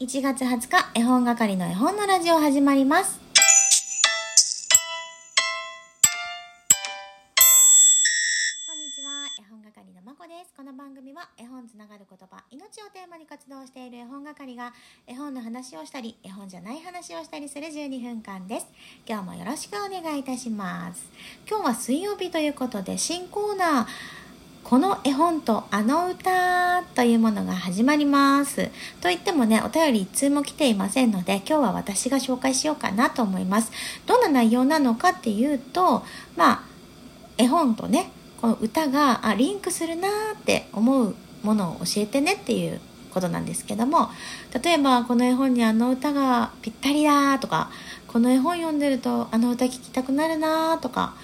1月20日、絵本係の絵本のラジオ始まります。こんにちは、絵本係のまこです。この番組は絵本つながる言葉、命をテーマに活動している絵本係が絵本の話をしたり、絵本じゃない話をしたりする12分間です。今日もよろしくお願いいたします。今日は水曜日ということで新コーナー、この絵本とあの歌というものが始まります。と言ってもね、お便り一通も来ていませんので、今日は私が紹介しようかなと思います。どんな内容なのかっていうと、まあ、絵本とね、この歌があリンクするなって思うものを教えてねっていうことなんですけども、例えばこの絵本にあの歌がぴったりだとか、この絵本読んでるとあの歌聴きたくなるなとか、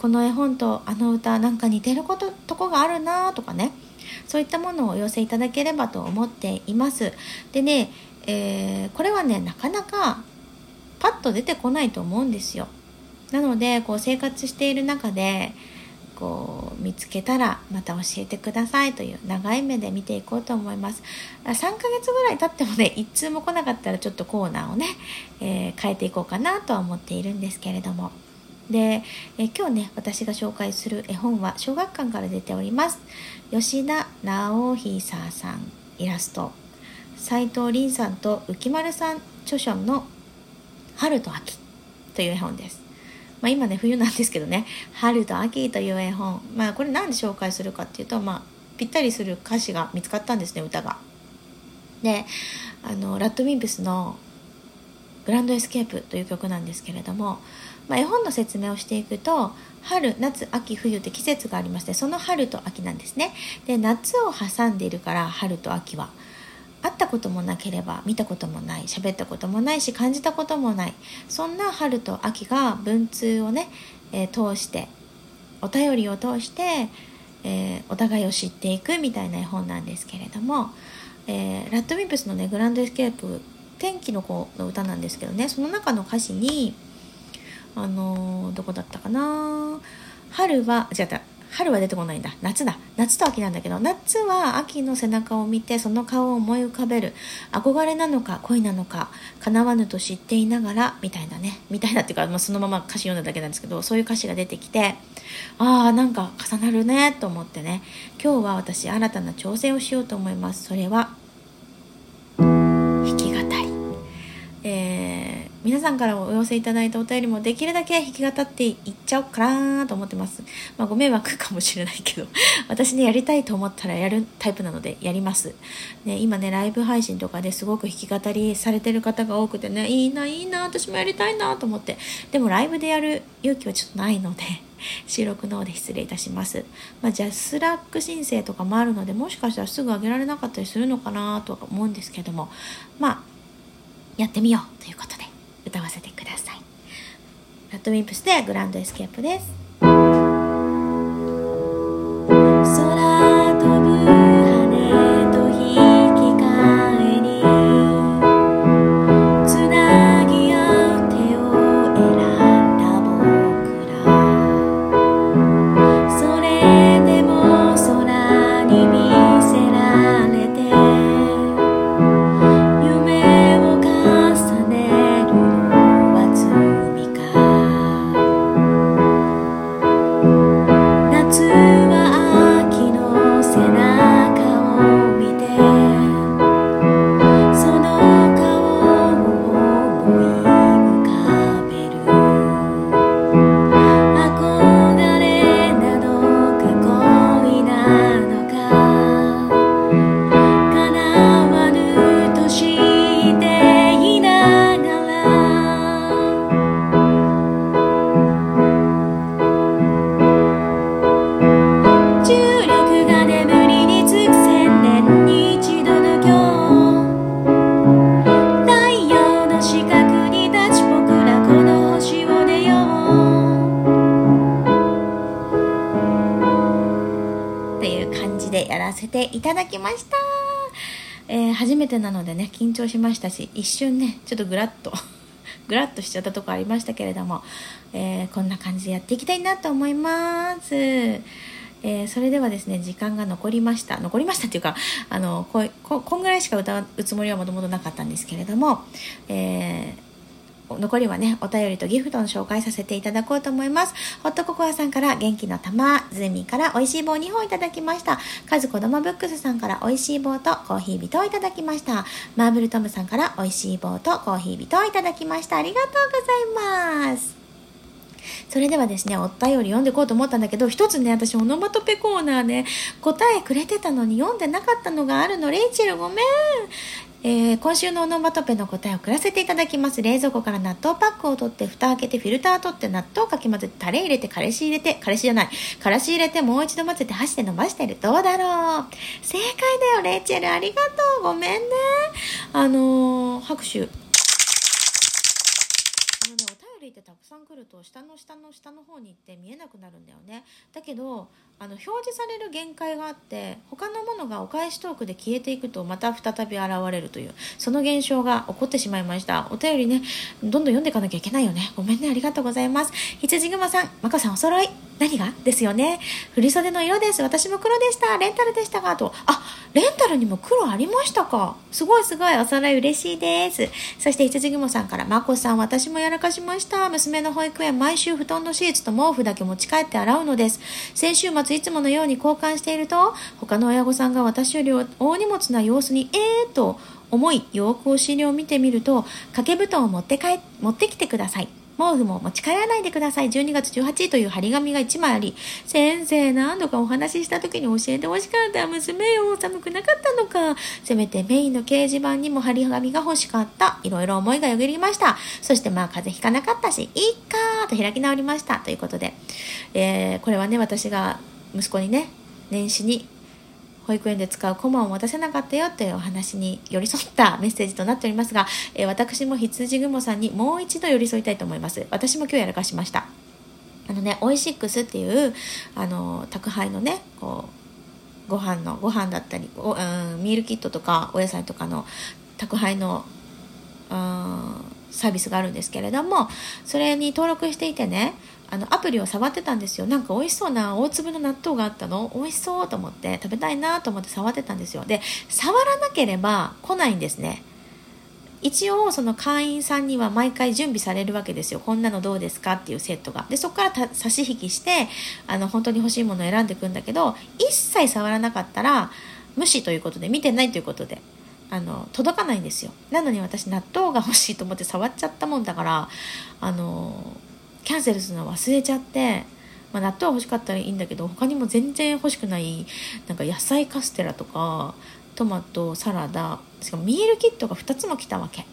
この絵本とあの歌なんか似てることとこがあるなとかね。そういったものをお寄せいただければと思っています。でね、えーこれはねなかなかパッと出てこないと思うんですよ。なのでこう生活している中でこう見つけたらまた教えてくださいという長い目で見ていこうと思います。3ヶ月ぐらい経ってもね一通も来なかったらちょっとコーナーをね、えー変えていこうかなとは思っているんですけれども。で、え今日ね私が紹介する絵本は小学館から出ております。吉田直久さんイラスト。斉藤凛さんと浮丸さん著書の「春と秋」という絵本です、まあ、今ね冬なんですけどね「春と秋」という絵本。まあこれなんで紹介するかっていうとまあぴったりする歌詞が見つかったんですね歌が。であのラッドウィンプスの「グランドエスケープ」という曲なんですけれども、まあ、絵本の説明をしていくと春夏秋冬って季節がありましてその春と秋なんですね。で夏を挟んでいるから春と秋は。会ったこともなければ見たこともない喋ったこともないし感じたこともない。そんな春と秋が文通をね、えー通してお便りを通して、えーお互いを知っていくみたいな絵本なんですけれども、えーラッドウィンプスのねグランドエスケープ天気の子の歌なんですけどねその中の歌詞にあのどこだったかな？春は違った春は出てこないんだ。夏だ。夏と秋なんだけど夏は秋の背中を見てその顔を思い浮かべる。憧れなのか恋なのか叶わぬと知っていながらみたいなね。みたいなっていうか、まあ、そのまま歌詞読んだだけなんですけどそういう歌詞が出てきてああなんか重なるねと思ってね。今日は私新たな挑戦をしようと思います。それはさんからお寄せいただいたお便りもできるだけ弾き語っていっちゃおうかなと思ってます。まあご迷惑かもしれないけど、私ね、やりたいと思ったらやるタイプなのでやります。ね、今ね、ライブ配信とかですごく弾き語りされてる方が多くてね、いいな、いいな、私もやりたいなと思って。でもライブでやる勇気はちょっとないので、収録の方で失礼いたします。まあ、 JASRAC 申請とかもあるので、もしかしたらすぐ上げられなかったりするのかなとは思うんですけども、まあ、やってみようということで歌わせてください。 RADWIMPS でグランドエスケープです。ていただきました、えー初めてなのでね緊張しましたし一瞬ねちょっとグラッと グラッとしちゃったとこありましたけれども、えーこんな感じでやっていきたいなと思います。えー、それではですね時間が残りました。残りましたっていうかあのこここんぐらいしか歌うつもりはもともとなかったんですけれども、えー残りはね、お便りとギフトの紹介させていただこうと思います。ホットココアさんから元気の玉、ズーミから美味しい棒2本いただきました。カズ子供ブックスさんから美味しい棒とコーヒー人をいただきました。マーブルトムさんから美味しい棒とコーヒー人をいただきました。ありがとうございます。それではですね、お便り読んでいこうと思ったんだけど、一つね、私オノマトペコーナーね、答えくれてたのに読んでなかったのがあるの。レイチェルごめん。えー、今週のオノマトペの答えを送らせていただきます。冷蔵庫から納豆パックを取って蓋開けてフィルター取って納豆かき混ぜてタレ入れて彼氏入れて彼氏じゃない。からし入れてもう一度混ぜて箸で伸ばしてるどうだろう正解だよレイチェル。ありがとう。ごめんね。あのー、拍手。ってたくさん来ると下の下の下の方に行って見えなくなるんだよね。だけどあの表示される限界があって他のものがお返しトークで消えていくとまた再び現れるというその現象が起こってしまいました。お便りねどんどん読んでいかなきゃいけないよね。ごめんねありがとうございます。羊熊さんまこさんお揃い。何が？ですよね。振袖の色です。私も黒でした。レンタルでしたがと。あレンタルにも黒ありましたか。すごいすごい。お揃い嬉しいです。そして羊雲さんからまこさん私もやらかしました。は娘の保育園毎週布団のシーツと毛布だけ持ち帰って洗うのです。先週末いつものように交換していると他の親御さんが私より大荷物な様子にえーと思いよくお尻を見てみると掛け布団を持って帰持ってきてください。毛布も持ち帰らないでください。12月18日という張り紙が1枚あり、先生何度かお話しした時に教えてほしかった。娘よ、寒くなかったのか。せめてメインの掲示板にも張り紙が欲しかった。いろいろ思いがよぎりました。そしてまあ風邪ひかなかったし、いいかーと開き直りました。ということで、えー、これはね、私が息子にね、年始に保育園で使うコマを持たせなかったよというお話に寄り添ったメッセージとなっておりますが、えー、私も羊雲さんにもう一度寄り添いたいと思います。私も今日やらかしました。あのねオイシックスっていうあの宅配のねこうご飯のご飯だったりお、うん、ミールキットとかお野菜とかの宅配のうんサービスがあるんですけれどもそれに登録していてねあのアプリを触ってたんですよ。なんか美味しそうな大粒の納豆があったの？美味しそうと思って食べたいなと思って触ってたんですよ。で触らなければ来ないんですね。一応その会員さんには毎回準備されるわけですよ。こんなのどうですかっていうセットが。でそこから差し引きしてあの本当に欲しいものを選んでいくんだけど一切触らなかったら無視ということで見てないということであの届かないんですよ。なのに私納豆が欲しいと思って触っちゃったもんだからあのキャンセルするの忘れちゃって、まあ、納豆は欲しかったらいいんだけど他にも全然欲しくないなんか野菜カステラとかトマトサラダしかもミールキットが2つも来たわけ。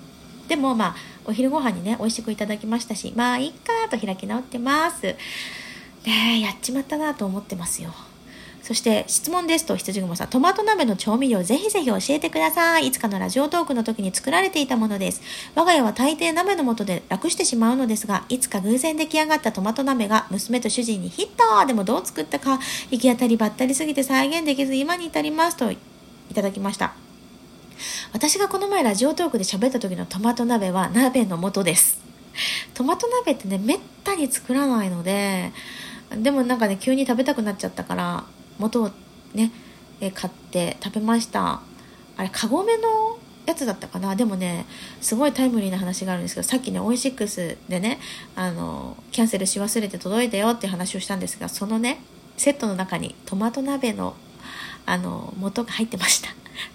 でもまあお昼ご飯にね美味しくいただきましたしまあいっかと開き直ってます。でやっちまったなと思ってますよ。そして質問ですと羊雲さん、トマト鍋の調味料ぜひぜひ教えてください。いつかのラジオトークの時に作られていたものです。我が家は大抵鍋の素で楽してしまうのですが、いつか偶然出来上がったトマト鍋が娘と主人にヒットでもどう作ったか、行き当たりばったりすぎて再現できず今に至りますといただきました。私がこの前ラジオトークで喋った時のトマト鍋は鍋の素です。トマト鍋ってね、めったに作らないので、でもなんかね、急に食べたくなっちゃったから、元をね、え買って食べました。あれカゴメのやつだったかな？でもねすごいタイムリーな話があるんですけどさっきねオイシックスでねあのキャンセルし忘れて届いたよって話をしたんですがそのねセットの中にトマト鍋のあの元が入ってました。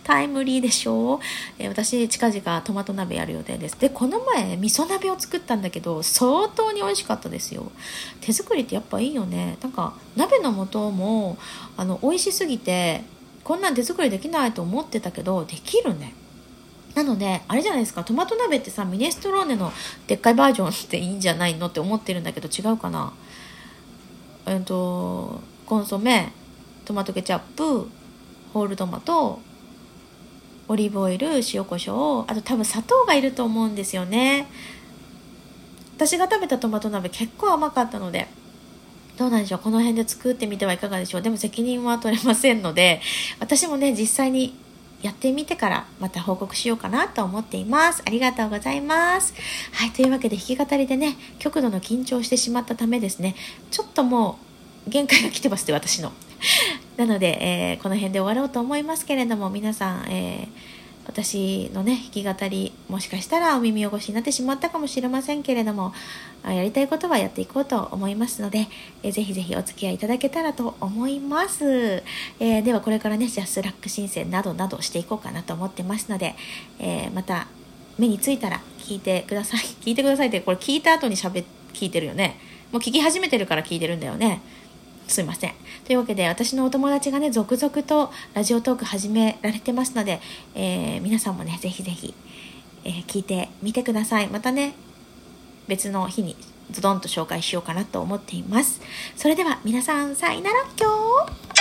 タイムリーでしょ、え、私近々トマト鍋やる予定です。でこの前味噌鍋を作ったんだけど相当に美味しかったですよ。手作りってやっぱいいよね。なんか鍋の素もあの美味しすぎてこんなん手作りできないと思ってたけどできるね。なのであれじゃないですか。トマト鍋ってさミネストローネのでっかいバージョンっていいんじゃないのって思ってるんだけど違うかな？えっとコンソメトマトケチャップホールトマトオリーブオイル塩コショウあと多分砂糖がいると思うんですよね私が食べたトマト鍋結構甘かったのでどうなんでしょうこの辺で作ってみてはいかがでしょうでも責任は取れませんので私もね実際にやってみてからまた報告しようかなと思っています。ありがとうございます。はい、というわけで弾き語りでね、極度の緊張してしまったためですね、ちょっともう限界が来てますって私の。なので、えーこの辺で終わろうと思いますけれども皆さん、えー私のね弾き語りもしかしたらお耳汚しになってしまったかもしれませんけれどもやりたいことはやっていこうと思いますので、えーぜひぜひお付き合いいただけたらと思います、えーではこれからねジャスラック申請などなどしていこうかなと思ってますので、えーまた目についたら聞いてください。聞いてくださいってこれ聞いた後にしゃべ聞いてるよね。もう聞き始めてるから聞いてるんだよね。すいません。というわけで私のお友達がね続々とラジオトーク始められてますので、えー皆さんもねぜひぜひ、えー聞いてみてください。またね別の日にズドンと紹介しようかなと思っています。それでは皆さんさよなら今日。